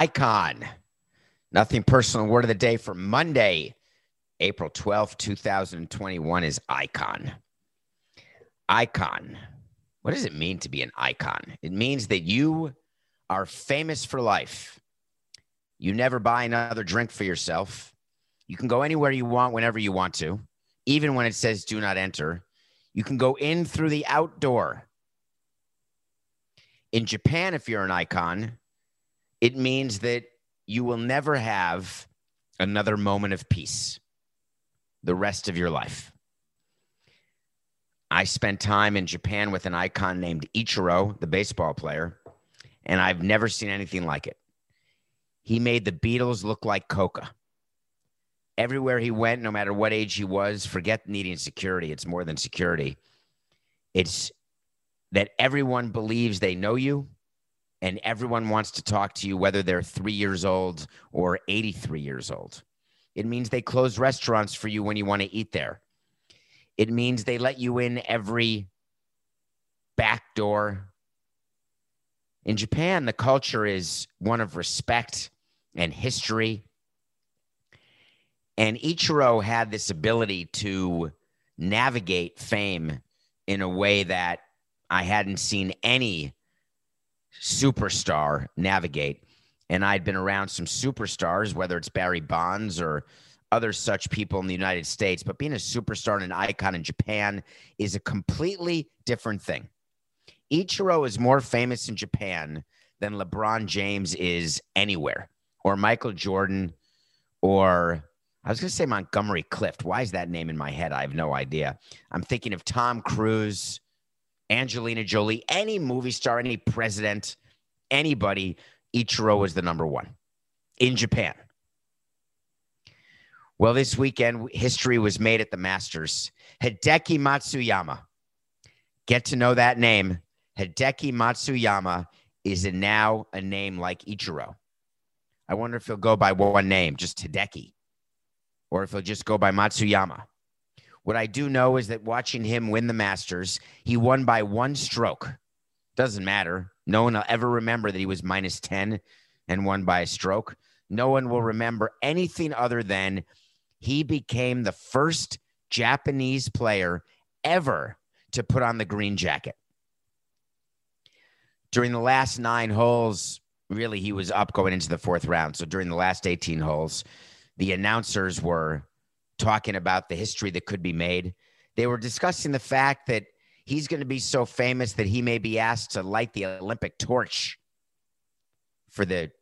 Icon. Nothing personal. Word of the day for Monday, April 12th, 2021 is icon. Icon. What does it mean to be an icon? It means that you are famous for life. You never buy another drink for yourself. You can go anywhere you want whenever you want to, even when it says do not enter. You can go in through the outdoor. In Japan, if you're an icon, it means that you will never have another moment of peace the rest of your life. I spent time in Japan with an icon named Ichiro, the baseball player, and I've never seen anything like it. He made the Beatles look like Coca. Everywhere he went, no matter what age he was, forget needing security. It's more than security. It's that everyone believes they know you and everyone wants to talk to you, whether they're three years old or 83 years old. It means they close restaurants for you when you want to eat there. It means they let you in every back door. In Japan, the culture is one of respect and history. And Ichiro had this ability to navigate fame in a way that I hadn't seen any superstar navigate. And I'd been around some superstars, whether it's Barry Bonds or other such people in the United States. But being a superstar and an icon in Japan is a completely different thing. Ichiro is more famous in Japan than LeBron James is anywhere, or Michael Jordan, or I was going to say Montgomery Clift. Why is that name in my head? I have no idea. I'm thinking of Tom Cruise, Angelina Jolie, any movie star, any president, anybody. Ichiro was the number one in Japan. Well, this weekend, history was made at the Masters. Hideki Matsuyama. Get to know that name. Hideki Matsuyama is now a name like Ichiro. I wonder if he'll go by one name, just Hideki, or if he'll just go by Matsuyama. What I do know is that watching him win the Masters, he won by one stroke. Doesn't matter. No one will ever remember that he was minus 10 and won by a stroke. No one will remember anything other than he became the first Japanese player ever to put on the green jacket. During the last nine holes, really, he was up going into the fourth round. So during the last 18 holes, the announcers were talking about the history that could be made. They were discussing the fact that he's going to be so famous that he may be asked to light the Olympic torch for the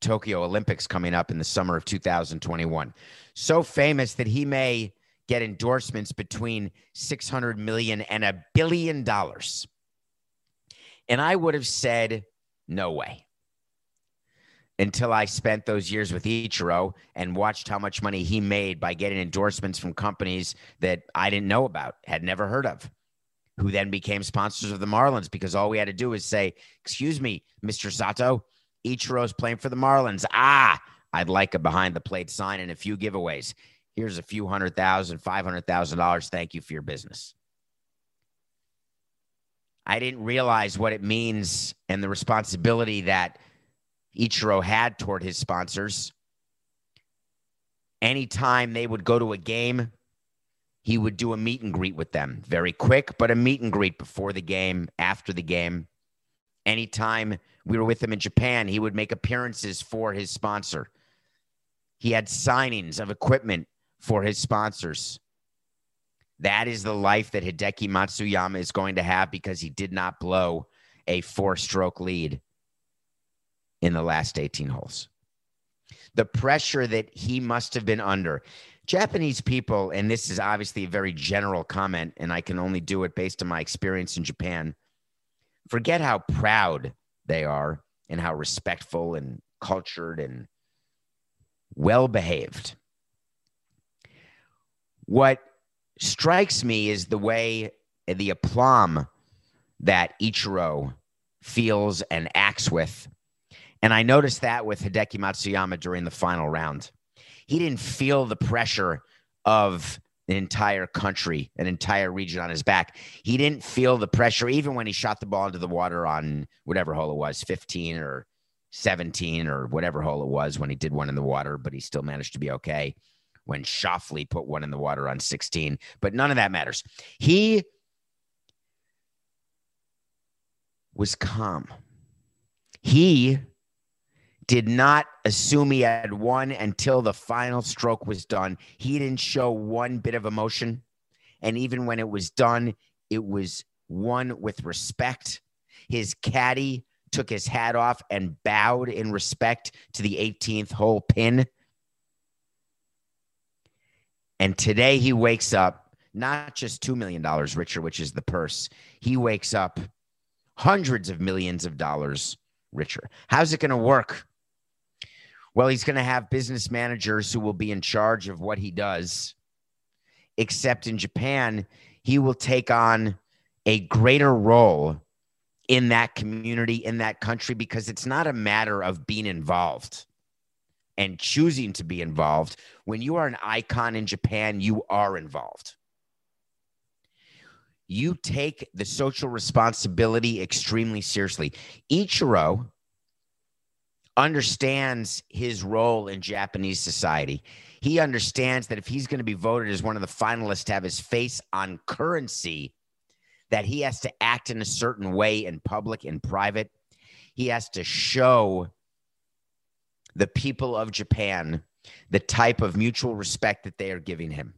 Tokyo Olympics coming up in the summer of 2021. So famous that he may get endorsements between 600 million and a billion dollars. And I would have said, no way until I spent those years with Ichiro and watched how much money he made by getting endorsements from companies that I didn't know about, had never heard of, who then became sponsors of the Marlins because all we had to do was say, Excuse me, Mr. Sato, Ichiro's playing for the Marlins. Ah, I'd like a behind the plate sign and a few giveaways. Here's a few hundred thousand, five hundred thousand dollars. Thank you for your business. I didn't realize what it means and the responsibility that Ichiro had toward his sponsors. Anytime they would go to a game, he would do a meet and greet with them. Very quick, but a meet and greet before the game, after the game. Anytime we were with him in Japan, he would make appearances for his sponsor. He had signings of equipment for his sponsors. That is the life that Hideki Matsuyama is going to have because he did not blow a four stroke lead in the last 18 holes. The pressure that he must have been under. Japanese people, and this is obviously a very general comment, and I can only do it based on my experience in Japan, forget how proud they are and how respectful and cultured and well behaved. What strikes me is the way the aplomb that Ichiro feels and acts with and I noticed that with Hideki Matsuyama during the final round. He didn't feel the pressure of an entire country, an entire region on his back. He didn't feel the pressure even when he shot the ball into the water on whatever hole it was, 15 or 17 or whatever hole it was when he did one in the water, but he still managed to be okay when Schauffele put one in the water on 16. But none of that matters. He was calm. He did not assume he had won until the final stroke was done. He didn't show one bit of emotion. And even when it was done, it was won with respect. His caddy took his hat off and bowed in respect to the 18th hole pin. And today he wakes up not just $2 million richer, which is the purse. He wakes up hundreds of millions of dollars richer. How's it going to work? Well, he's going to have business managers who will be in charge of what he does. Except in Japan, he will take on a greater role in that community, in that country, because it's not a matter of being involved and choosing to be involved. When you are an icon in Japan, you are involved. You take the social responsibility extremely seriously. Ichiro understands his role in Japanese society. He understands that if he's going to be voted as one of the finalists to have his face on currency, that he has to act in a certain way in public and private. He has to show the people of Japan the type of mutual respect that they are giving him.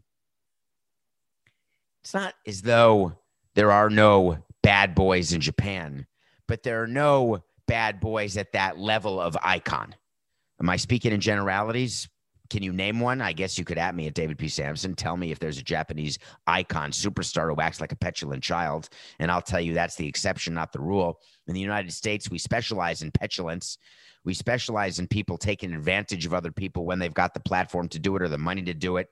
It's not as though there are no bad boys in Japan, but there are no bad boys at that level of icon. Am I speaking in generalities? Can you name one? I guess you could at me at David P. Samson. Tell me if there's a Japanese icon superstar who acts like a petulant child. And I'll tell you that's the exception, not the rule. In the United States, we specialize in petulance. We specialize in people taking advantage of other people when they've got the platform to do it or the money to do it,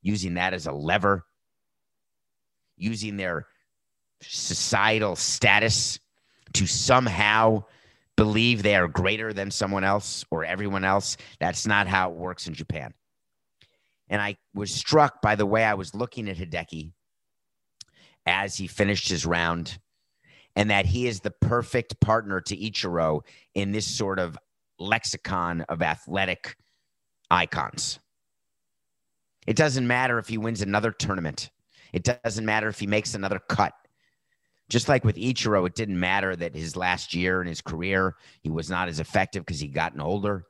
using that as a lever, using their societal status to somehow believe they are greater than someone else or everyone else. That's not how it works in Japan. And I was struck by the way I was looking at Hideki as he finished his round, and that he is the perfect partner to Ichiro in this sort of lexicon of athletic icons. It doesn't matter if he wins another tournament. It doesn't matter if he makes another cut. Just like with Ichiro, it didn't matter that his last year in his career, he was not as effective because he'd gotten older.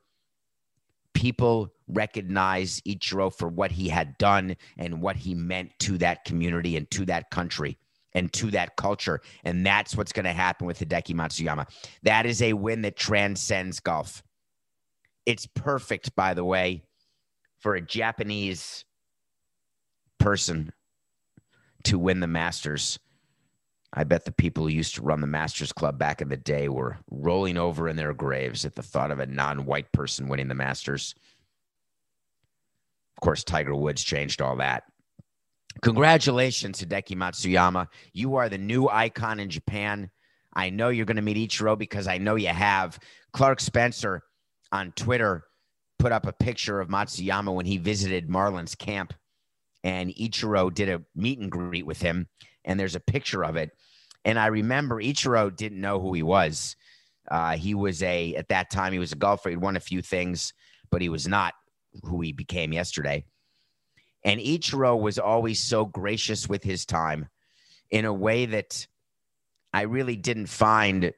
People recognize Ichiro for what he had done and what he meant to that community and to that country and to that culture. And that's what's going to happen with Hideki Matsuyama. That is a win that transcends golf. It's perfect, by the way, for a Japanese person to win the Masters I bet the people who used to run the Masters Club back in the day were rolling over in their graves at the thought of a non white person winning the Masters. Of course, Tiger Woods changed all that. Congratulations, Hideki Matsuyama. You are the new icon in Japan. I know you're going to meet Ichiro because I know you have. Clark Spencer on Twitter put up a picture of Matsuyama when he visited Marlin's camp, and Ichiro did a meet and greet with him. And there's a picture of it. And I remember Ichiro didn't know who he was. Uh, he was a, at that time, he was a golfer. He'd won a few things, but he was not who he became yesterday. And Ichiro was always so gracious with his time in a way that I really didn't find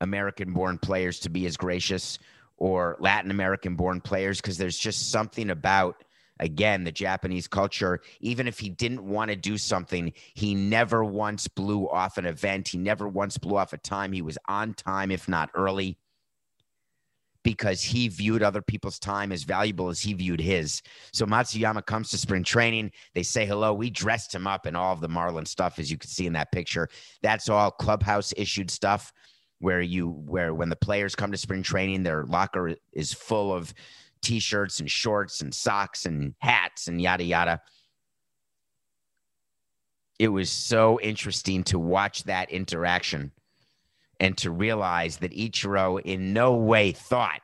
American born players to be as gracious or Latin American born players because there's just something about again, the Japanese culture, even if he didn't want to do something, he never once blew off an event. He never once blew off a time. He was on time, if not early, because he viewed other people's time as valuable as he viewed his. So Matsuyama comes to spring training. They say hello. We dressed him up in all of the Marlin stuff, as you can see in that picture. That's all clubhouse issued stuff where you where when the players come to spring training their locker is full of t-shirts and shorts and socks and hats and yada yada it was so interesting to watch that interaction and to realize that Ichiro in no way thought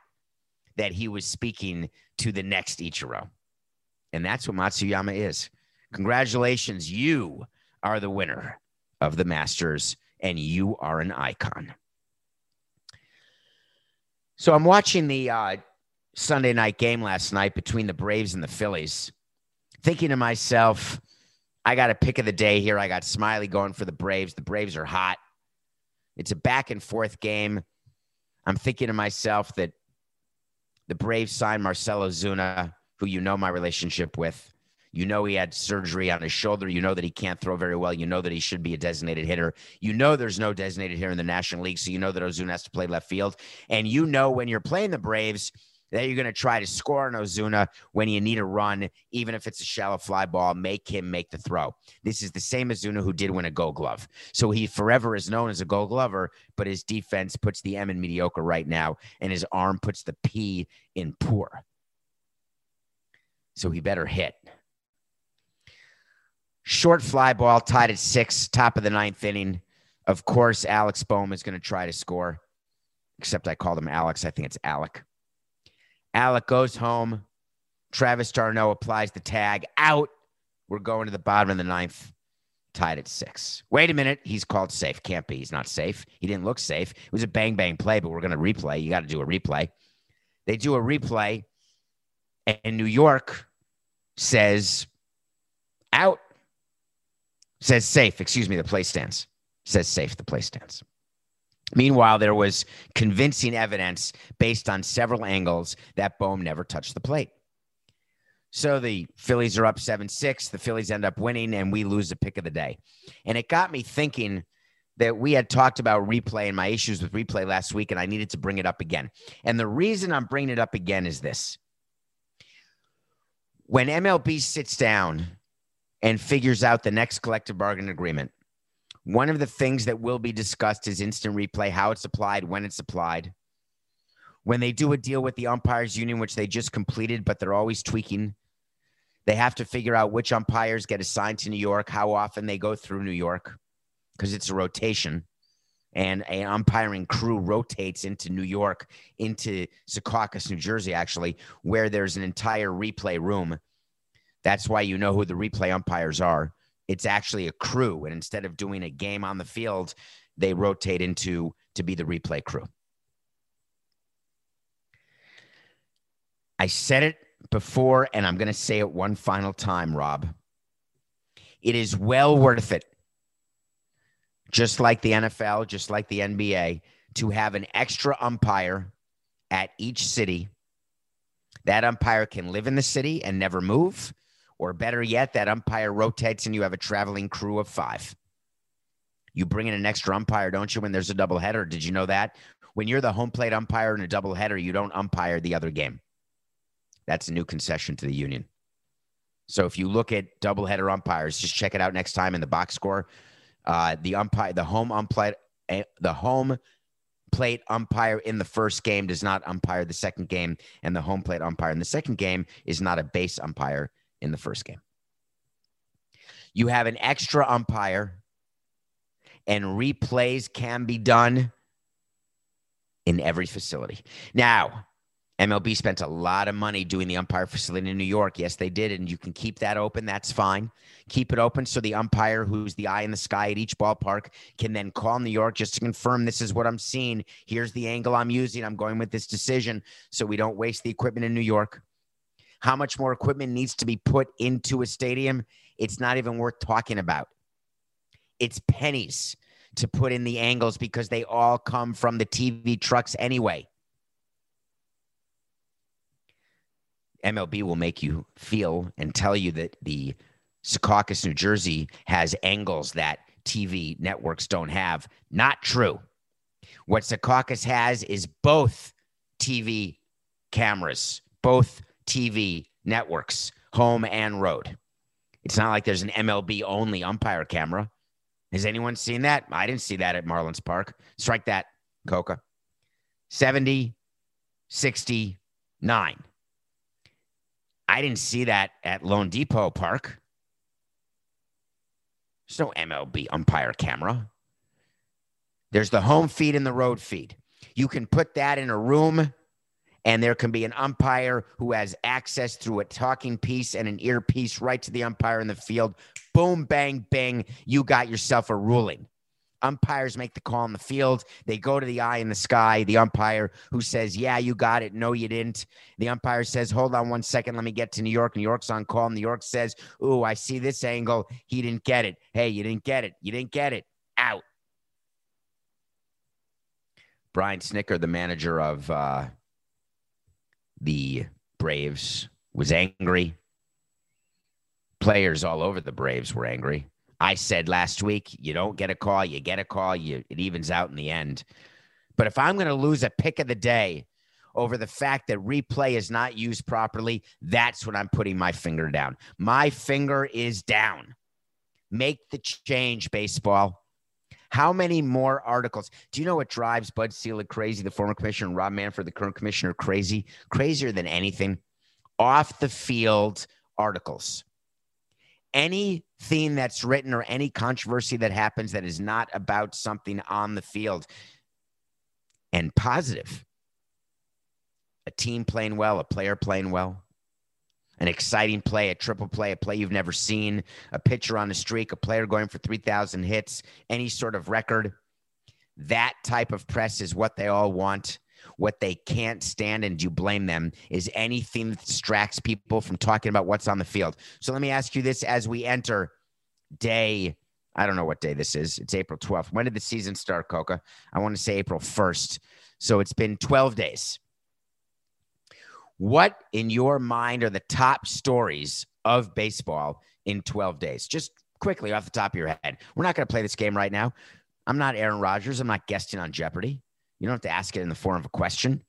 that he was speaking to the next Ichiro. And that's what Matsuyama is. Congratulations. You are the winner of the Masters and you are an icon. So I'm watching the uh, Sunday night game last night between the Braves and the Phillies, thinking to myself, I got a pick of the day here. I got Smyly going for the Braves. The Braves are hot. It's a back and forth game. I'm thinking to myself that the Braves signed Marcell Ozuna, who you know my relationship with. You know he had surgery on his shoulder. You know that he can't throw very well. You know that he should be a designated hitter. You know there's no designated hitter in the National League, so you know that Ozuna has to play left field. And you know when you're playing the Braves – that you're going to try to score on Ozuna when you need a run, even if it's a shallow fly ball, make him make the throw. This is the same Ozuna who did win a gold glove. So he forever is known as a gold glover, but his defense puts the M in mediocre right now, and his arm puts the P in poor. So he better hit. Short fly ball tied at six, top of the ninth inning. Of course, Alex Bohm is going to try to score, except I called him Alex. I think it's Alec. Alec goes home. Travis d'Arnaud applies the tag out. We're going to the bottom of the ninth, tied at six. Wait a minute. He's called safe. Can't be. He's not safe. He didn't look safe. It was a bang bang play, but we're going to replay. You got to do a replay. They do a replay, and New York says out. Says safe. Excuse me. The play stands. Says safe. The play stands. Meanwhile, there was convincing evidence based on several angles that Bohm never touched the plate. So the Phillies are up 7 6. The Phillies end up winning, and we lose the pick of the day. And it got me thinking that we had talked about replay and my issues with replay last week, and I needed to bring it up again. And the reason I'm bringing it up again is this when MLB sits down and figures out the next collective bargaining agreement, one of the things that will be discussed is instant replay, how it's applied, when it's applied. When they do a deal with the umpires union, which they just completed, but they're always tweaking, they have to figure out which umpires get assigned to New York, how often they go through New York, because it's a rotation. And an umpiring crew rotates into New York, into Secaucus, New Jersey, actually, where there's an entire replay room. That's why you know who the replay umpires are it's actually a crew and instead of doing a game on the field they rotate into to be the replay crew. I said it before and i'm going to say it one final time rob. It is well worth it just like the nfl just like the nba to have an extra umpire at each city. That umpire can live in the city and never move or better yet, that umpire rotates and you have a traveling crew of five. You bring in an extra umpire, don't you, when there's a doubleheader? Did you know that? When you're the home plate umpire in a doubleheader, you don't umpire the other game. That's a new concession to the union. So if you look at doubleheader umpires, just check it out next time in the box score. Uh, the umpire, the home umpire, eh, the home plate umpire in the first game does not umpire the second game, and the home plate umpire in the second game is not a base umpire in the first game. You have an extra umpire, and replays can be done in every facility. Now, MLB spent a lot of money doing the umpire facility in New York. Yes, they did. And you can keep that open. That's fine. Keep it open so the umpire, who's the eye in the sky at each ballpark, can then call New York just to confirm this is what I'm seeing. Here's the angle I'm using. I'm going with this decision so we don't waste the equipment in New York how much more equipment needs to be put into a stadium, it's not even worth talking about. It's pennies to put in the angles because they all come from the TV trucks anyway. MLB will make you feel and tell you that the Secaucus, New Jersey has angles that TV networks don't have. Not true. What Secaucus has is both TV cameras, both TV networks, home and road. It's not like there's an MLB only umpire camera. Has anyone seen that? I didn't see that at Marlins Park. Strike that, Coca. 70, 69. I didn't see that at loanDepot Park. There's no MLB umpire camera. There's the home feed and the road feed. You can put that in a room and there can be an umpire who has access through a talking piece and an earpiece right to the umpire in the field. Boom, bang, bang. You got yourself a ruling. Umpires make the call in the field. They go to the eye in the sky. The umpire who says, Yeah, you got it. No, you didn't. The umpire says, Hold on one second. Let me get to New York. New York's on call. New York says, Ooh, I see this angle. He didn't get it. Hey, you didn't get it. You didn't get it. Out. Brian Snitker, the manager of uh, the Braves, was angry. Players all over the Braves were angry. I said last week, you don't get a call, you get a call, you it evens out in the end. But if I'm going to lose a pick of the day over the fact that replay is not used properly, that's when I'm putting my finger down. My finger is down. Make the change, baseball. How many more articles? Do you know what drives Bud Selig crazy, the former commissioner, and Rob Manfred, the current commissioner, crazy? Crazier than anything? Off the field articles anything that's written or any controversy that happens that is not about something on the field and positive. A team playing well, a player playing well, an exciting play, a triple play, a play you've never seen, a pitcher on a streak, a player going for 3,000 hits, any sort of record. That type of press is what they all want. What they can't stand, and you blame them, is anything that distracts people from talking about what's on the field. So let me ask you this as we enter day, I don't know what day this is. It's April 12th. When did the season start, Coca? I want to say April 1st. So it's been 12 days. What in your mind are the top stories of baseball in 12 days? Just quickly off the top of your head. We're not going to play this game right now. I'm not Aaron Rodgers. I'm not guesting on Jeopardy. You don't have to ask it in the form of a question.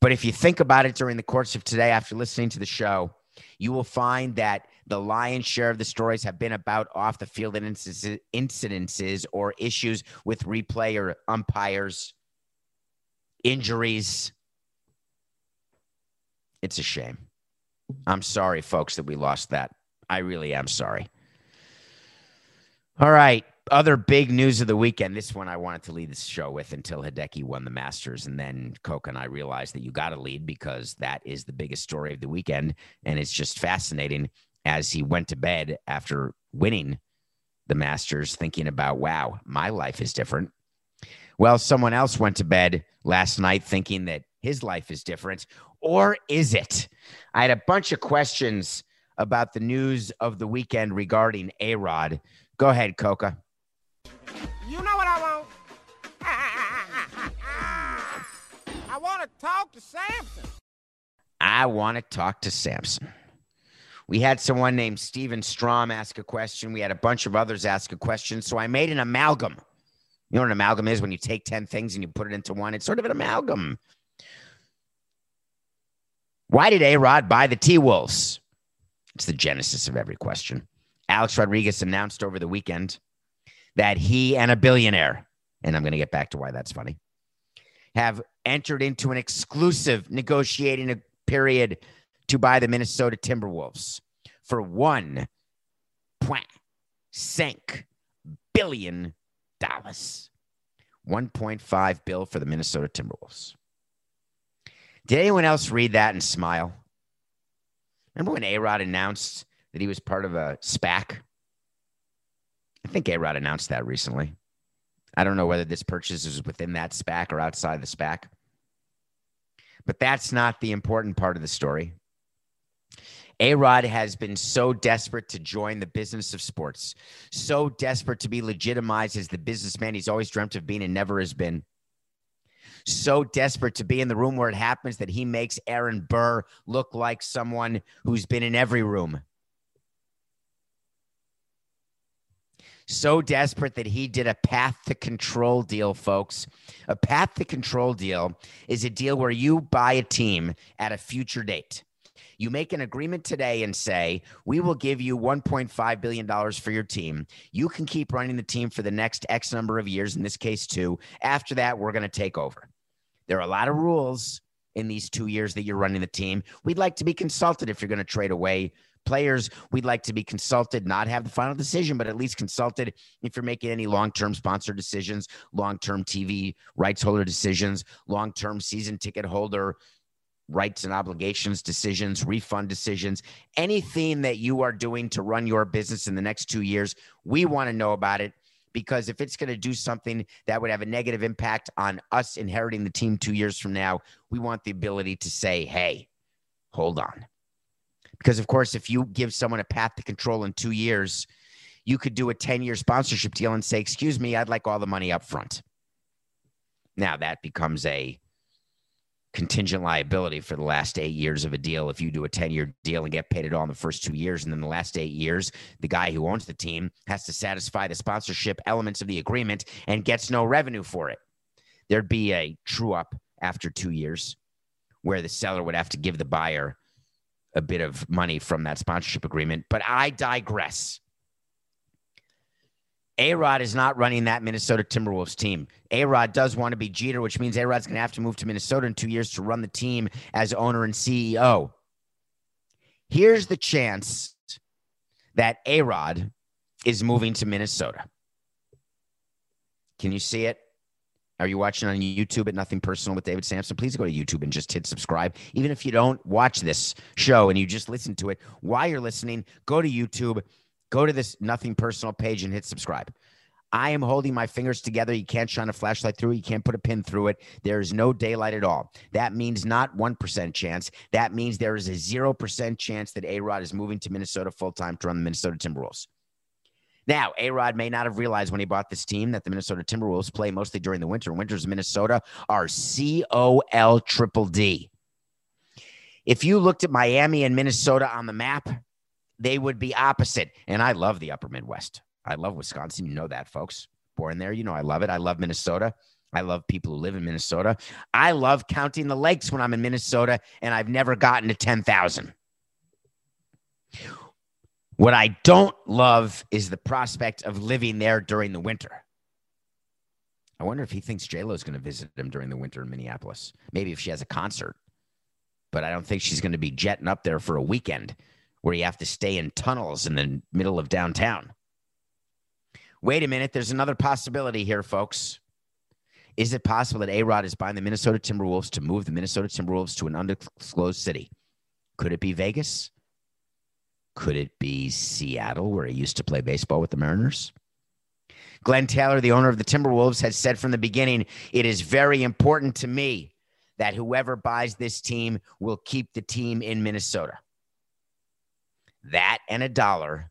But if you think about it during the course of today, after listening to the show, you will find that the lion's share of the stories have been about off the field incidences or issues with replay or umpires, injuries. It's a shame. I'm sorry, folks, that we lost that. I really am sorry. All right other big news of the weekend. This one I wanted to lead this show with until Hideki won the Masters, and then Coke and I realized that you got to lead because that is the biggest story of the weekend, and it's just fascinating as he went to bed after winning the Masters, thinking about, wow, my life is different. Well, someone else went to bed last night thinking that his life is different, or is it? I had a bunch of questions about the news of the weekend regarding A Rod. Go ahead, Coca. You know what I want? I want to talk to Samson. I want to talk to Samson. We had someone named Steven Strom ask a question. We had a bunch of others ask a question. So I made an amalgam. You know what an amalgam is when you take 10 things and you put it into one? It's sort of an amalgam. Why did A Rod buy the T Wolves? It's the genesis of every question. Alex Rodriguez announced over the weekend that he and a billionaire, and I'm going to get back to why that's funny, have entered into an exclusive negotiating period to buy the Minnesota Timberwolves for one point cinq billion dollars. 1.5 bill for the Minnesota Timberwolves. Did anyone else read that and smile? Remember when A Rod announced that he was part of a SPAC? I think A Rod announced that recently. I don't know whether this purchase is within that SPAC or outside the SPAC. But that's not the important part of the story. A Rod has been so desperate to join the business of sports, so desperate to be legitimized as the businessman he's always dreamt of being and never has been. So desperate to be in the room where it happens that he makes Aaron Burr look like someone who's been in every room. so desperate that he did a path to control deal, folks. A path to control deal is a deal where you buy a team at a future date. You make an agreement today and say, We will give you $1.5 billion for your team. You can keep running the team for the next X number of years, in this case, two. After that, we're going to take over. There are a lot of rules in these two years that you're running the team. We'd like to be consulted if you're going to trade away players, we'd like to be consulted, not have the final decision, but at least consulted if you're making any long term sponsor decisions, long term TV rights holder decisions, long term season ticket holder rights and obligations decisions, refund decisions, anything that you are doing to run your business in the next two years, we want to know about it. Because if it's going to do something that would have a negative impact on us inheriting the team two years from now, we want the ability to say, hey, hold on. Because, of course, if you give someone a path to control in two years, you could do a 10 year sponsorship deal and say, excuse me, I'd like all the money up front. Now that becomes a contingent liability for the last eight years of a deal. If you do a 10 year deal and get paid it all in the first two years, and then the last eight years, the guy who owns the team has to satisfy the sponsorship elements of the agreement and gets no revenue for it. There'd be a true up after two years where the seller would have to give the buyer a bit of money from that sponsorship agreement. But I digress. A Rod is not running that Minnesota Timberwolves team. A Rod does want to be Jeter, which means A Rod's going to have to move to Minnesota in two years to run the team as owner and CEO. Here's the chance that A Rod is moving to Minnesota. Can you see it? Are you watching on YouTube at Nothing Personal with David Samson? Please go to YouTube and just hit subscribe. Even if you don't watch this show and you just listen to it while you're listening, go to YouTube Go to this Nothing Personal page and hit subscribe. I am holding my fingers together. You can't shine a flashlight through it. You can't put a pin through it. There is no daylight at all. That means not 1% chance. That means there is a 0% chance that A Rod is moving to Minnesota full time to run the Minnesota Timberwolves. Now, A Rod may not have realized when he bought this team that the Minnesota Timberwolves play mostly during the winter. Winters in Minnesota are C O L triple D. If you looked at Miami and Minnesota on the map, they would be opposite. And I love the upper Midwest. I love Wisconsin. You know that, folks. Born there, you know I love it. I love Minnesota. I love people who live in Minnesota. I love counting the lakes when I'm in Minnesota, and I've never gotten to 10,000. What I don't love is the prospect of living there during the winter. I wonder if he thinks JLo is going to visit him during the winter in Minneapolis. Maybe if she has a concert, but I don't think she's going to be jetting up there for a weekend where you have to stay in tunnels in the middle of downtown. Wait a minute, there's another possibility here, folks. Is it possible that A Rod is buying the Minnesota Timberwolves to move the Minnesota Timberwolves to an undisclosed city? Could it be Vegas? Could it be Seattle, where he used to play baseball with the Mariners? Glenn Taylor, the owner of the Timberwolves, has said from the beginning it is very important to me that whoever buys this team will keep the team in Minnesota. That and a dollar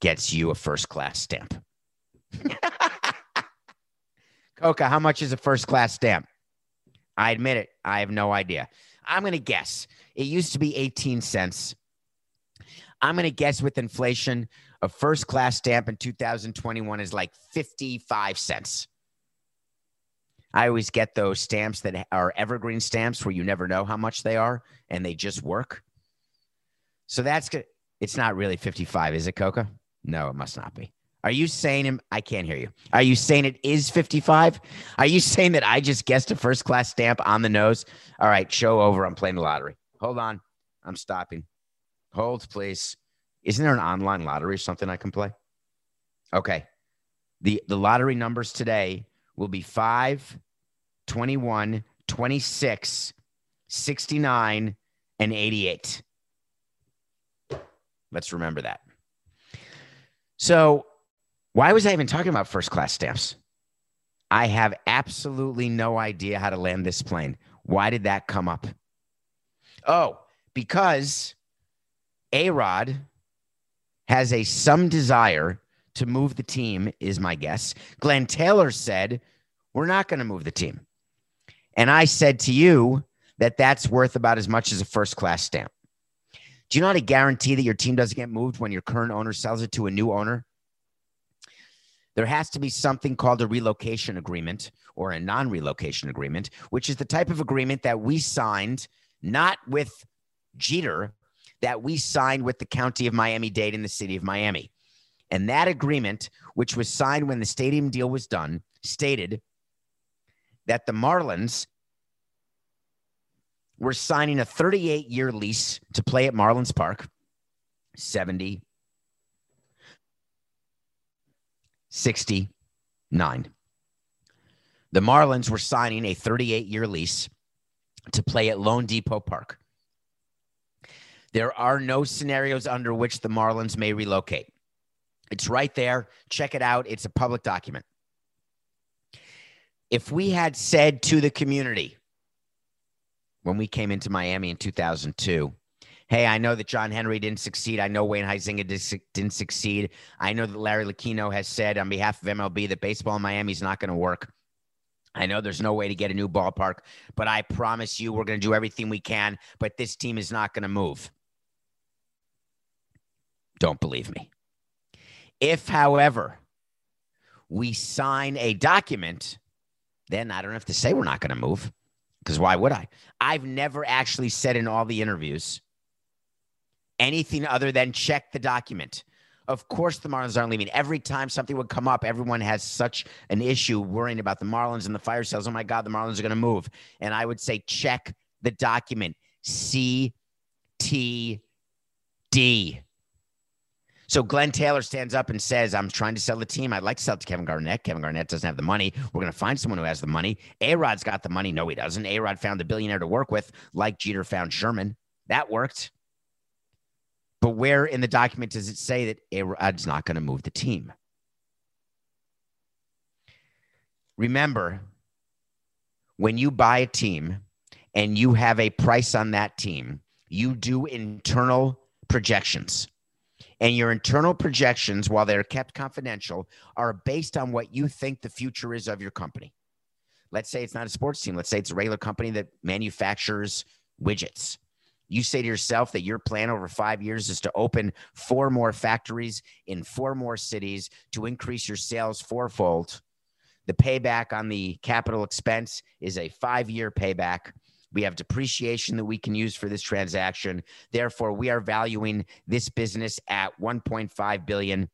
gets you a first class stamp. Coca, how much is a first class stamp? I admit it. I have no idea. I'm going to guess. It used to be 18 cents. I'm going to guess with inflation, a first class stamp in 2021 is like 55 cents. I always get those stamps that are evergreen stamps where you never know how much they are and they just work. So that's good. It's not really 55, is it, Coca? No, it must not be. Are you saying him? I can't hear you. Are you saying it is 55? Are you saying that I just guessed a first class stamp on the nose? All right, show over. I'm playing the lottery. Hold on. I'm stopping. Hold, please. Isn't there an online lottery or something I can play? Okay. The the lottery numbers today will be 5, 21, 26, 69, and 88. Let's remember that. So, why was I even talking about first class stamps? I have absolutely no idea how to land this plane. Why did that come up? Oh, because A Rod has a some desire to move the team, is my guess. Glenn Taylor said, We're not going to move the team. And I said to you that that's worth about as much as a first class stamp. Do you know how to guarantee that your team doesn't get moved when your current owner sells it to a new owner? There has to be something called a relocation agreement or a non relocation agreement, which is the type of agreement that we signed not with Jeter, that we signed with the county of Miami Dade and the city of Miami. And that agreement, which was signed when the stadium deal was done, stated that the Marlins we're signing a 38 year lease to play at Marlins Park, 70, 69. The Marlins were signing a 38 year lease to play at loanDepot Park. There are no scenarios under which the Marlins may relocate. It's right there. Check it out. It's a public document. If we had said to the community when we came into Miami in 2002, hey, I know that John Henry didn't succeed. I know Wayne Huizenga didn't succeed. I know that Larry Lucchino has said on behalf of MLB that baseball in Miami is not going to work. I know there's no way to get a new ballpark, but I promise you we're going to do everything we can, but this team is not going to move. Don't believe me. If, however, we sign a document, then I don't have to say we're not going to move because why would I? I've never actually said in all the interviews anything other than check the document. Of course, the Marlins aren't leaving. Every time something would come up, everyone has such an issue worrying about the Marlins and the fire sales. Oh my God, the Marlins are going to move. And I would say, check the document C T D. So Glenn Taylor stands up and says, I'm trying to sell the team. I'd like to sell it to Kevin Garnett. Kevin Garnett doesn't have the money. We're going to find someone who has the money. A Rod's got the money. No, he doesn't. A Rod found a billionaire to work with, like Jeter found Sherman. That worked. But where in the document does it say that A Rod's not going to move the team? Remember, when you buy a team and you have a price on that team, you do internal projections. And your internal projections, while they're kept confidential, are based on what you think the future is of your company. Let's say it's not a sports team. Let's say it's a regular company that manufactures widgets. You say to yourself that your plan over five years is to open four more factories in four more cities to increase your sales fourfold. The payback on the capital expense is a five year payback. We have depreciation that we can use for this transaction. Therefore, we are valuing this business at 1.5 billion.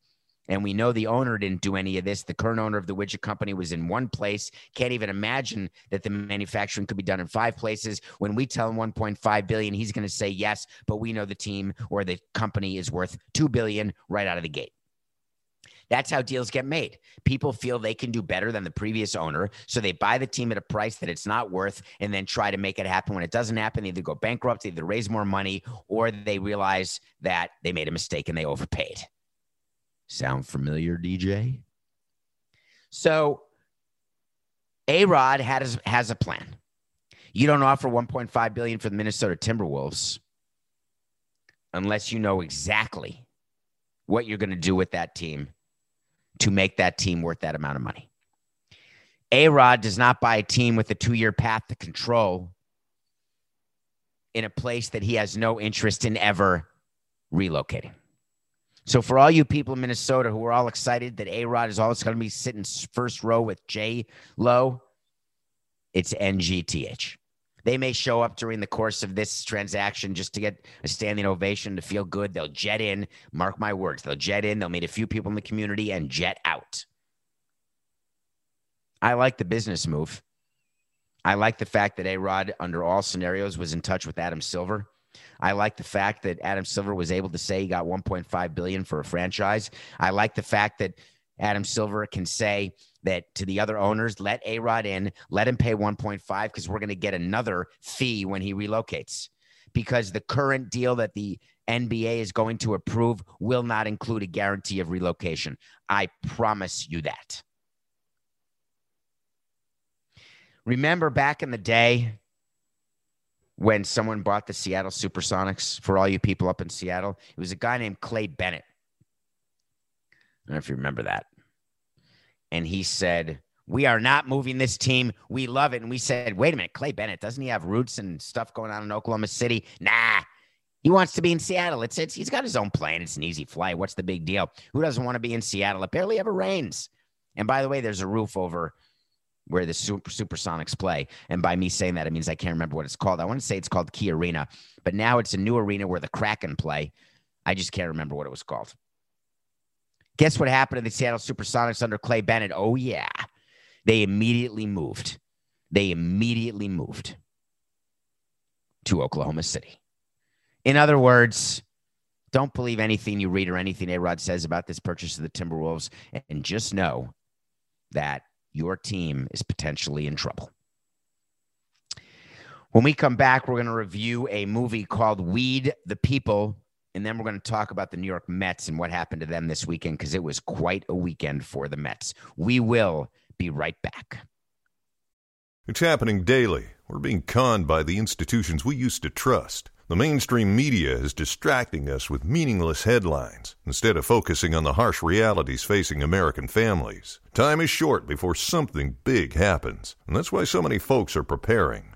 And we know the owner didn't do any of this. The current owner of the widget company was in one place. Can't even imagine that the manufacturing could be done in five places. When we tell him 1.5 billion, he's going to say yes, but we know the team or the company is worth 2 billion right out of the gate. That's how deals get made. People feel they can do better than the previous owner. So they buy the team at a price that it's not worth and then try to make it happen. When it doesn't happen, they either go bankrupt, they either raise more money, or they realize that they made a mistake and they overpaid. Sound familiar, DJ? So A Rod has, has a plan. You don't offer 1.5 billion for the Minnesota Timberwolves unless you know exactly what you're going to do with that team to make that team worth that amount of money. A Rod does not buy a team with a two year path to control in a place that he has no interest in ever relocating. So, for all you people in Minnesota who are all excited that A Rod is always going to be sitting first row with J Lo, it's NGTH. They may show up during the course of this transaction just to get a standing ovation to feel good. They'll jet in, mark my words. They'll jet in, they'll meet a few people in the community and jet out. I like the business move. I like the fact that A Rod, under all scenarios, was in touch with Adam Silver. I like the fact that Adam Silver was able to say he got 1.5 billion for a franchise. I like the fact that Adam Silver can say that to the other owners, let A Rod in, let him pay 1.5 because we're going to get another fee when he relocates. Because the current deal that the NBA is going to approve will not include a guarantee of relocation. I promise you that. Remember back in the day when someone bought the Seattle Supersonics for all you people up in Seattle? It was a guy named Clay Bennett don't know if you remember that. And he said, We are not moving this team. We love it. And we said, Wait a minute, Clay Bennett, doesn't he have roots and stuff going on in Oklahoma City? Nah. He wants to be in Seattle. It's, it's he's got his own plane. It's an easy flight. What's the big deal? Who doesn't want to be in Seattle? It barely ever rains. And by the way, there's a roof over where the super supersonics play. And by me saying that, it means I can't remember what it's called. I want to say it's called Key Arena, but now it's a new arena where the Kraken play. I just can't remember what it was called. Guess what happened to the Seattle Supersonics under Clay Bennett? Oh, yeah. They immediately moved. They immediately moved to Oklahoma City. In other words, don't believe anything you read or anything A Rod says about this purchase of the Timberwolves, and just know that your team is potentially in trouble. When we come back, we're going to review a movie called Weed the People And then we're going to talk about the New York Mets and what happened to them this weekend because it was quite a weekend for the Mets. We will be right back. It's happening daily. We're being conned by the institutions we used to trust. The mainstream media is distracting us with meaningless headlines instead of focusing on the harsh realities facing American families. Time is short before something big happens, and that's why so many folks are preparing.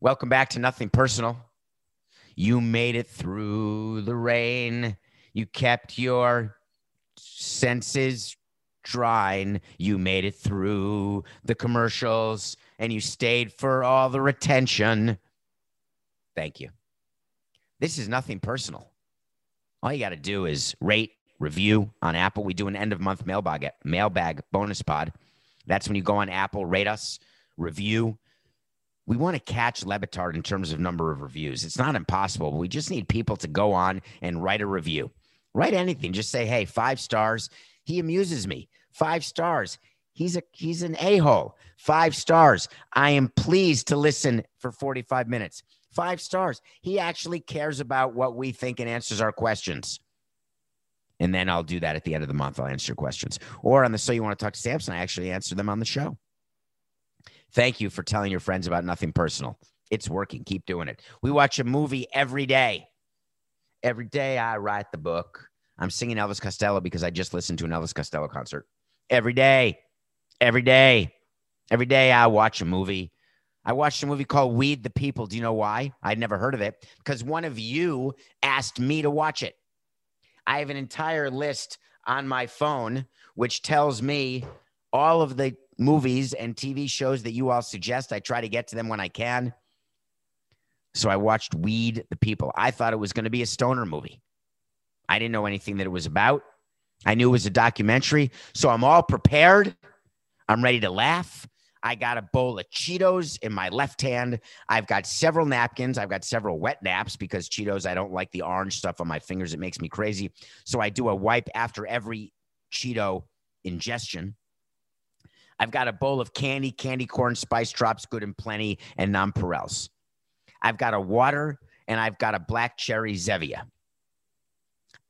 Welcome back to Nothing Personal. You made it through the rain. You kept your senses drying. You made it through the commercials and you stayed for all the retention. Thank you. This is nothing personal. All you got to do is rate, review on Apple. We do an end of month mailbag mailbag bonus pod. That's when you go on Apple, rate us, review. We want to catch Le Batard in terms of number of reviews. It's not impossible, we just need people to go on and write a review. Write anything. Just say, hey, five stars. He amuses me. Five stars. He's a he's an a-hole. Five stars. I am pleased to listen for 45 minutes. Five stars. He actually cares about what we think and answers our questions. And then I'll do that at the end of the month. I'll answer your questions. Or on the So You Want to Talk to Samson, I actually answer them on the show. Thank you for telling your friends about nothing personal. It's working. Keep doing it. We watch a movie every day. Every day I write the book. I'm singing Elvis Costello because I just listened to an Elvis Costello concert. Every day. Every day. Every day I watch a movie. I watched a movie called Weed the People. Do you know why? I'd never heard of it because one of you asked me to watch it. I have an entire list on my phone which tells me all of the movies and TV shows that you all suggest. I try to get to them when I can. So I watched Weed the People. I thought it was going to be a stoner movie. I didn't know anything that it was about. I knew it was a documentary. So I'm all prepared. I'm ready to laugh. I got a bowl of Cheetos in my left hand. I've got several napkins. I've got several wet naps because Cheetos, I don't like the orange stuff on my fingers. It makes me crazy. So I do a wipe after every Cheeto ingestion. I've got a bowl of candy, candy corn, spice drops, good and plenty, and nonpareils. I've got a water and I've got a black cherry Zevia.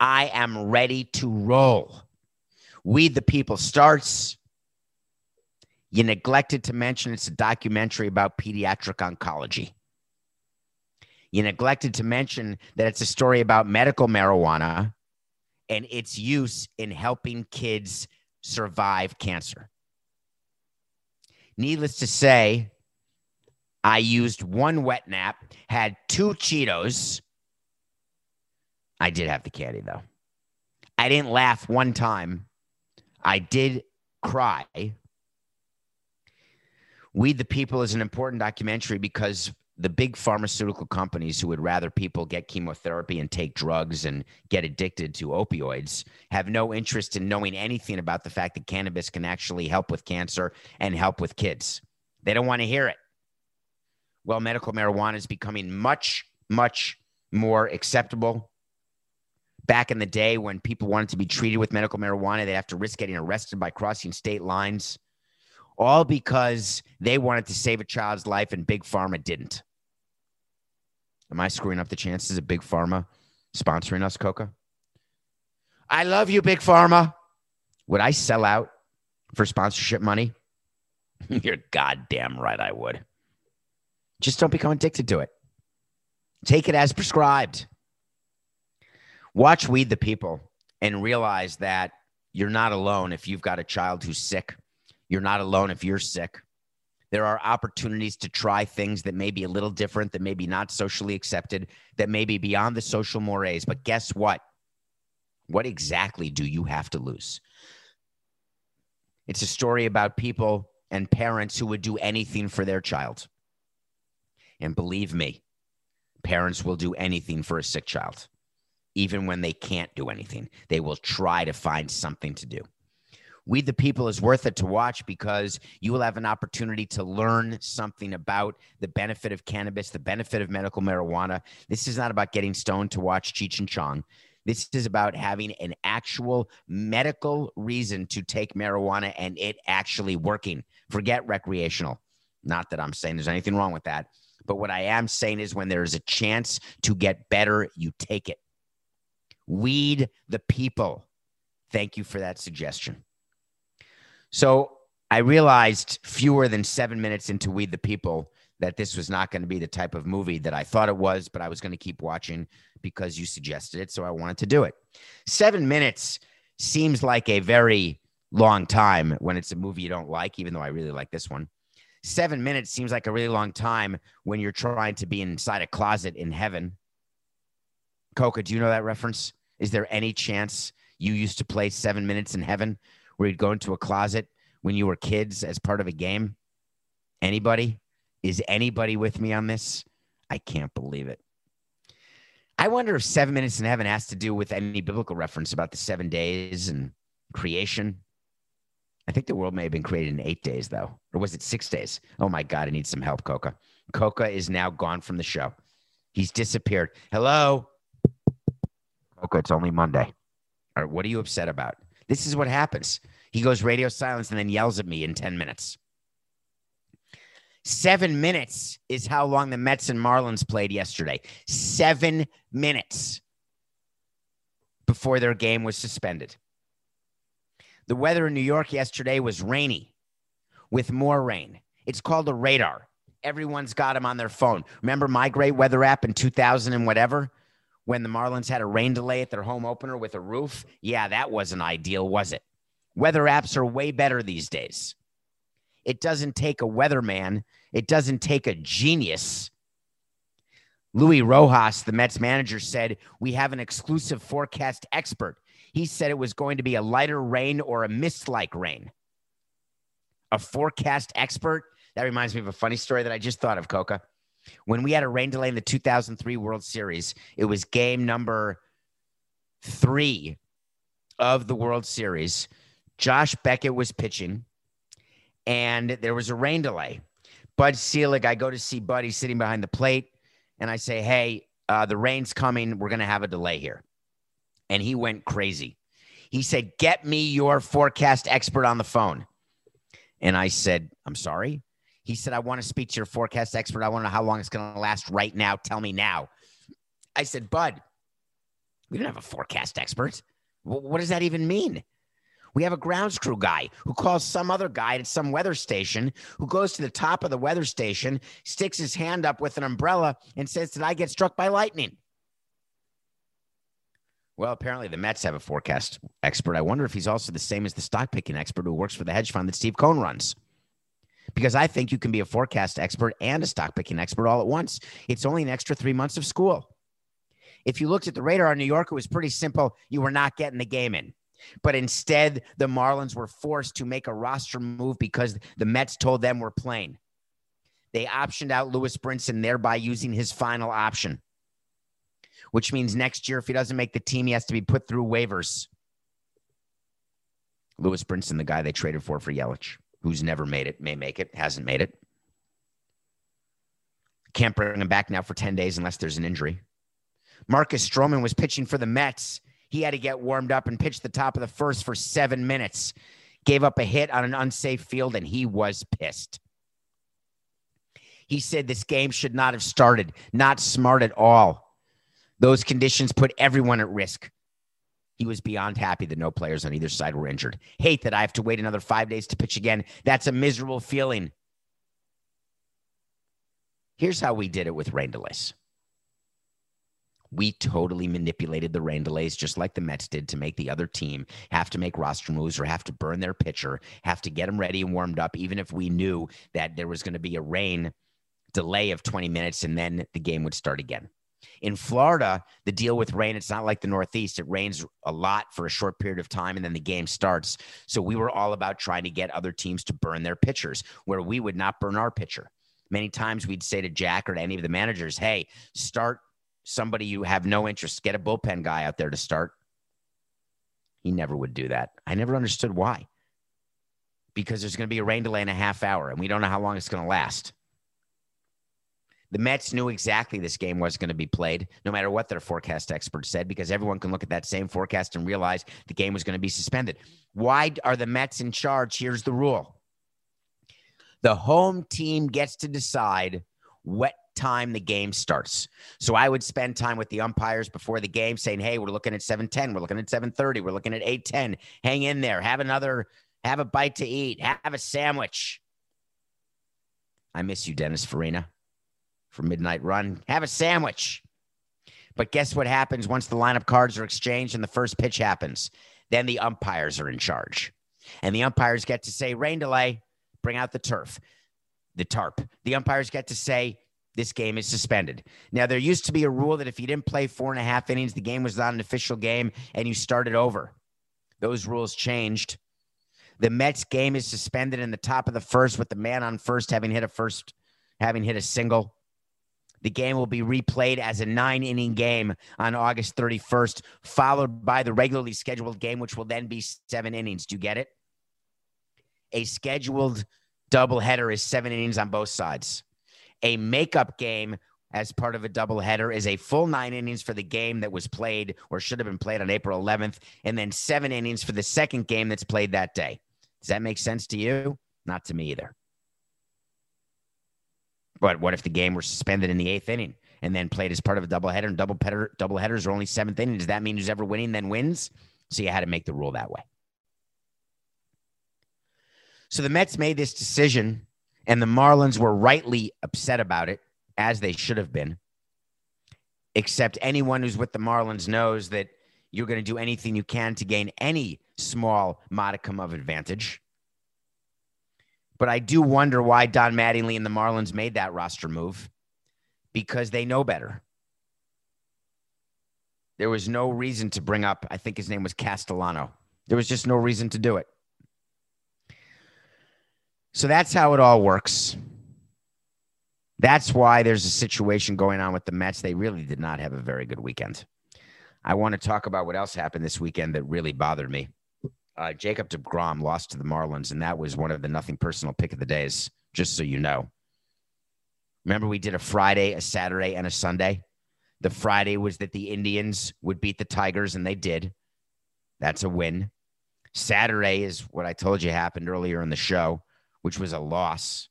I am ready to roll. Weed the People starts you neglected to mention it's a documentary about pediatric oncology. You neglected to mention that it's a story about medical marijuana and its use in helping kids survive cancer. Needless to say, I used one wet nap, had two Cheetos. I did have the candy though. I didn't laugh one time. I did cry Weed the People is an important documentary because the big pharmaceutical companies who would rather people get chemotherapy and take drugs and get addicted to opioids have no interest in knowing anything about the fact that cannabis can actually help with cancer and help with kids. They don't want to hear it. Well, medical marijuana is becoming much, much more acceptable. Back in the day when people wanted to be treated with medical marijuana, they have to risk getting arrested by crossing state lines all because they wanted to save a child's life and Big Pharma didn't. Am I screwing up the chances of Big Pharma sponsoring us, Coca? I love you, Big Pharma. Would I sell out for sponsorship money? You're goddamn right I would. Just don't become addicted to it. Take it as prescribed. Watch Weed the People and realize that you're not alone if you've got a child who's sick you're not alone if you're sick. There are opportunities to try things that may be a little different, that may be not socially accepted, that may be beyond the social mores. But guess what? What exactly do you have to lose? It's a story about people and parents who would do anything for their child. And believe me, parents will do anything for a sick child. Even when they can't do anything, they will try to find something to do. Weed the People is worth it to watch because you will have an opportunity to learn something about the benefit of cannabis, the benefit of medical marijuana. This is not about getting stoned to watch Cheech and Chong. This is about having an actual medical reason to take marijuana and it actually working. Forget recreational. Not that I'm saying there's anything wrong with that. But what I am saying is when there's a chance to get better, you take it. Weed the people. Thank you for that suggestion. So I realized fewer than seven minutes into Weed the People that this was not going to be the type of movie that I thought it was, but I was going to keep watching because you suggested it. So I wanted to do it. Seven minutes seems like a very long time when it's a movie you don't like, even though I really like this one. Seven minutes seems like a really long time when you're trying to be inside a closet in heaven. Coca, do you know that reference? Is there any chance you used to play seven minutes in heaven where you'd go into a closet when you were kids as part of a game? Anybody? Is anybody with me on this? I can't believe it. I wonder if seven minutes in heaven has to do with any biblical reference about the seven days and creation. I think the world may have been created in eight days, though. Or was it six days? Oh my God, I need some help, Coca. Coca is now gone from the show. He's disappeared. Hello? Coca, it's only Monday. All right, what are you upset about? This is what happens. He goes radio silence and then yells at me in 10 minutes. Seven minutes is how long the Mets and Marlins played yesterday. Seven minutes before their game was suspended. The weather in New York yesterday was rainy with more rain. It's called a radar. Everyone's got them on their phone. Remember my great weather app in 2000 and whatever when the Marlins had a rain delay at their home opener with a roof? Yeah, that wasn't ideal, was it? Weather apps are way better these days. It doesn't take a weatherman it doesn't take a genius. Luis Rojas, the Mets manager, said, We have an exclusive forecast expert. He said it was going to be a lighter rain or a mist like rain. A forecast expert? That reminds me of a funny story that I just thought of, Coca. When we had a rain delay in the 2003 World Series, it was game number three of the World Series. Josh Beckett was pitching, and there was a rain delay. Bud Selig, I go to see Buddy sitting behind the plate, and I say, Hey, uh, the rain's coming. We're going to have a delay here. And he went crazy. He said, Get me your forecast expert on the phone. And I said, I'm sorry. He said, I want to speak to your forecast expert. I want to know how long it's going to last right now. Tell me now. I said, Bud, we don't have a forecast expert. What does that even mean? We have a grounds crew guy who calls some other guy at some weather station who goes to the top of the weather station, sticks his hand up with an umbrella, and says, Did I get struck by lightning? Well, apparently the Mets have a forecast expert. I wonder if he's also the same as the stock picking expert who works for the hedge fund that Steve Cohen runs. Because I think you can be a forecast expert and a stock picking expert all at once. It's only an extra three months of school. If you looked at the radar in New York, it was pretty simple. You were not getting the game in. But instead, the Marlins were forced to make a roster move because the Mets told them we're playing. They optioned out Lewis Brinson, thereby using his final option, which means next year, if he doesn't make the team, he has to be put through waivers. Lewis Brinson, the guy they traded for for Yelich, who's never made it, may make it, hasn't made it. Can't bring him back now for 10 days unless there's an injury. Marcus Stroman was pitching for the Mets he had to get warmed up and pitch the top of the first for seven minutes. Gave up a hit on an unsafe field, and he was pissed. He said this game should not have started. Not smart at all. Those conditions put everyone at risk. He was beyond happy that no players on either side were injured. Hate that I have to wait another five days to pitch again. That's a miserable feeling. Here's how we did it with rain delays We totally manipulated the rain delays just like the Mets did to make the other team have to make roster moves or have to burn their pitcher, have to get them ready and warmed up, even if we knew that there was going to be a rain delay of 20 minutes and then the game would start again. In Florida, the deal with rain, it's not like the Northeast. It rains a lot for a short period of time and then the game starts. So we were all about trying to get other teams to burn their pitchers where we would not burn our pitcher. Many times we'd say to Jack or to any of the managers, hey, start somebody you have no interest, get a bullpen guy out there to start. He never would do that. I never understood why. Because there's going to be a rain delay in a half hour and we don't know how long it's going to last. The Mets knew exactly this game was going to be played, no matter what their forecast experts said, because everyone can look at that same forecast and realize the game was going to be suspended. Why are the Mets in charge? Here's the rule the home team gets to decide what time the game starts. So I would spend time with the umpires before the game saying, "Hey, we're looking at 7:10, we're looking at 7:30, we're looking at 8:10. Hang in there. Have another have a bite to eat. Have a sandwich." I miss you, Dennis Farina for midnight run. Have a sandwich. But guess what happens once the lineup cards are exchanged and the first pitch happens? Then the umpires are in charge. And the umpires get to say, rain delay, bring out the turf, the tarp. The umpires get to say, this game is suspended. Now, there used to be a rule that if you didn't play four and a half innings, the game was not an official game and you started over. Those rules changed. The Mets game is suspended in the top of the first with the man on first having hit a first, having hit a single. The game will be replayed as a nine inning game on August 31st, followed by the regularly scheduled game, which will then be seven innings. Do you get it? A scheduled doubleheader is seven innings on both sides. A makeup game as part of a doubleheader is a full nine innings for the game that was played or should have been played on April 11th, and then seven innings for the second game that's played that day. Does that make sense to you? Not to me either. But what if the game were suspended in the eighth inning and then played as part of a doubleheader and double header, double headers are only seventh inning? Does that mean who's ever winning then wins? So you had to make the rule that way. So the Mets made this decision, and the Marlins were rightly upset about it, as they should have been. Except anyone who's with the Marlins knows that you're going to do anything you can to gain any small modicum of advantage. But I do wonder why Don Mattingly and the Marlins made that roster move because they know better. There was no reason to bring up, I think his name was Castellano. There was just no reason to do it. So that's how it all works. That's why there's a situation going on with the Mets. They really did not have a very good weekend. I want to talk about what else happened this weekend that really bothered me uh, Jacob DeGrom lost to the Marlins, and that was one of the nothing personal pick of the days, just so you know. Remember, we did a Friday, a Saturday, and a Sunday. The Friday was that the Indians would beat the Tigers, and they did. That's a win. Saturday is what I told you happened earlier in the show, which was a loss.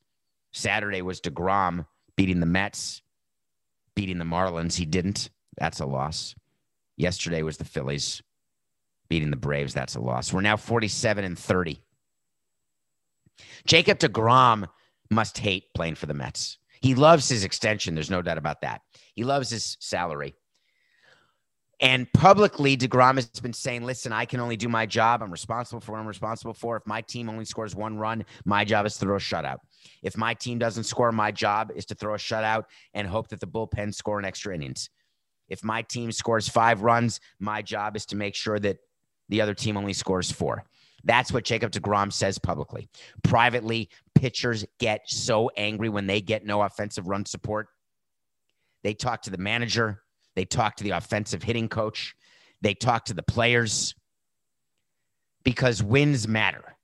Saturday was DeGrom beating the Mets, beating the Marlins. He didn't. That's a loss. Yesterday was the Phillies beating the Braves. That's a loss. We're now 47 and 30. Jacob DeGrom must hate playing for the Mets. He loves his extension. There's no doubt about that. He loves his salary. And publicly, DeGrom has been saying, listen, I can only do my job. I'm responsible for what I'm responsible for. If my team only scores one run, my job is to throw a shutout. If my team doesn't score, my job is to throw a shutout and hope that the bullpen score an extra innings. If my team scores five runs, my job is to make sure that the other team only scores four. That's what Jacob DeGrom says publicly. Privately, pitchers get so angry when they get no offensive run support. They talk to the manager, they talk to the offensive hitting coach, they talk to the players because wins matter.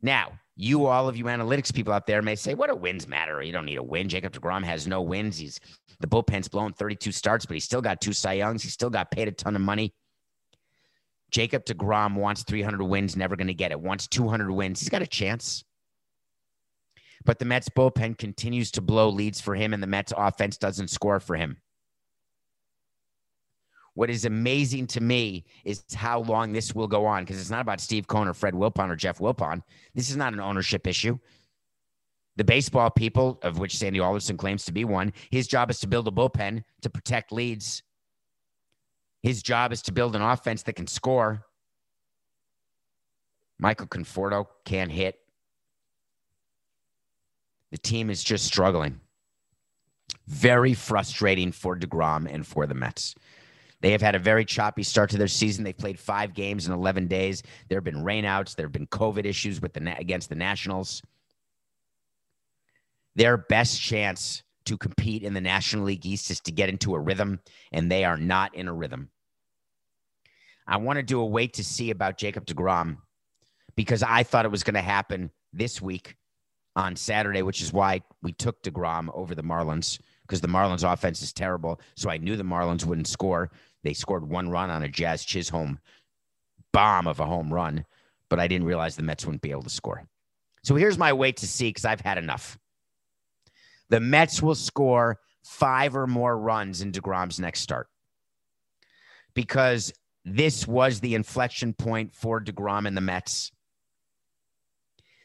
Now, you, all of you analytics people out there, may say, What do wins matter? You don't need a win. Jacob DeGrom has no wins. He's the bullpen's blown 32 starts, but he's still got two Cy Youngs. He still got paid a ton of money. Jacob DeGrom wants 300 wins, never going to get it. Wants 200 wins. He's got a chance. But the Mets bullpen continues to blow leads for him, and the Mets offense doesn't score for him. What is amazing to me is how long this will go on because it's not about Steve Cohen or Fred Wilpon or Jeff Wilpon. This is not an ownership issue. The baseball people, of which Sandy Alderson claims to be one, his job is to build a bullpen to protect leads His job is to build an offense that can score. Michael Conforto can't hit. The team is just struggling. Very frustrating for DeGrom and for the Mets. They have had a very choppy start to their season. They've played five games in 11 days. There have been rainouts. There have been COVID issues with the against the Nationals. Their best chance to compete in the National League East is to get into a rhythm, and they are not in a rhythm. I want to do a wait to see about Jacob DeGrom because I thought it was going to happen this week on Saturday, which is why we took DeGrom over the Marlins because the Marlins offense is terrible. So I knew the Marlins wouldn't score. They scored one run on a Jazz Chisholm bomb of a home run, but I didn't realize the Mets wouldn't be able to score. So here's my wait to see because I've had enough. The Mets will score five or more runs in DeGrom's next start because this was the inflection point for DeGrom and the Mets.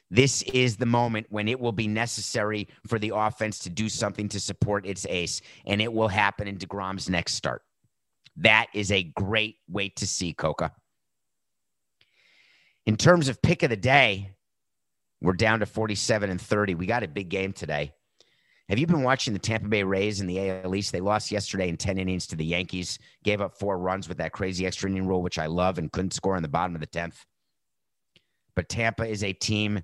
This is the moment when it will be necessary for the offense to do something to support its ace, and it will happen in DeGrom's next start. That is a great wait to see, Coca. In terms of pick of the day, we're down to 47 and 30. We got a big game today. Have you been watching the Tampa Bay Rays in the AL East? They lost yesterday in 10 innings to the Yankees, gave up four runs with that crazy extra inning rule, which I love, and couldn't score in the bottom of the 10th. But Tampa is a team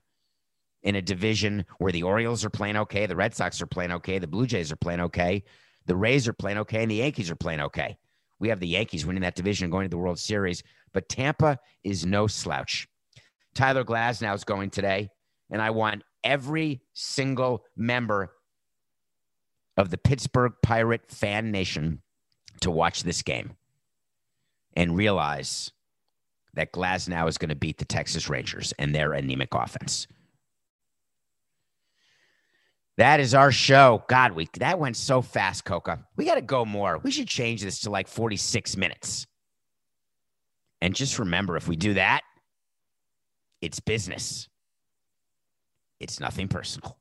in a division where the Orioles are playing okay, the Red Sox are playing okay, the Blue Jays are playing okay, the Rays are playing okay, and the Yankees are playing okay. We have the Yankees winning that division and going to the World Series, but Tampa is no slouch. Tyler Glasnow is going today, and I want every single member of the Pittsburgh Pirate fan nation to watch this game and realize that Glasnow is going to beat the Texas Rangers and their anemic offense. That is our show. God, we that went so fast, Coca. We got to go more. We should change this to like 46 minutes. And just remember if we do that, it's business. It's nothing personal.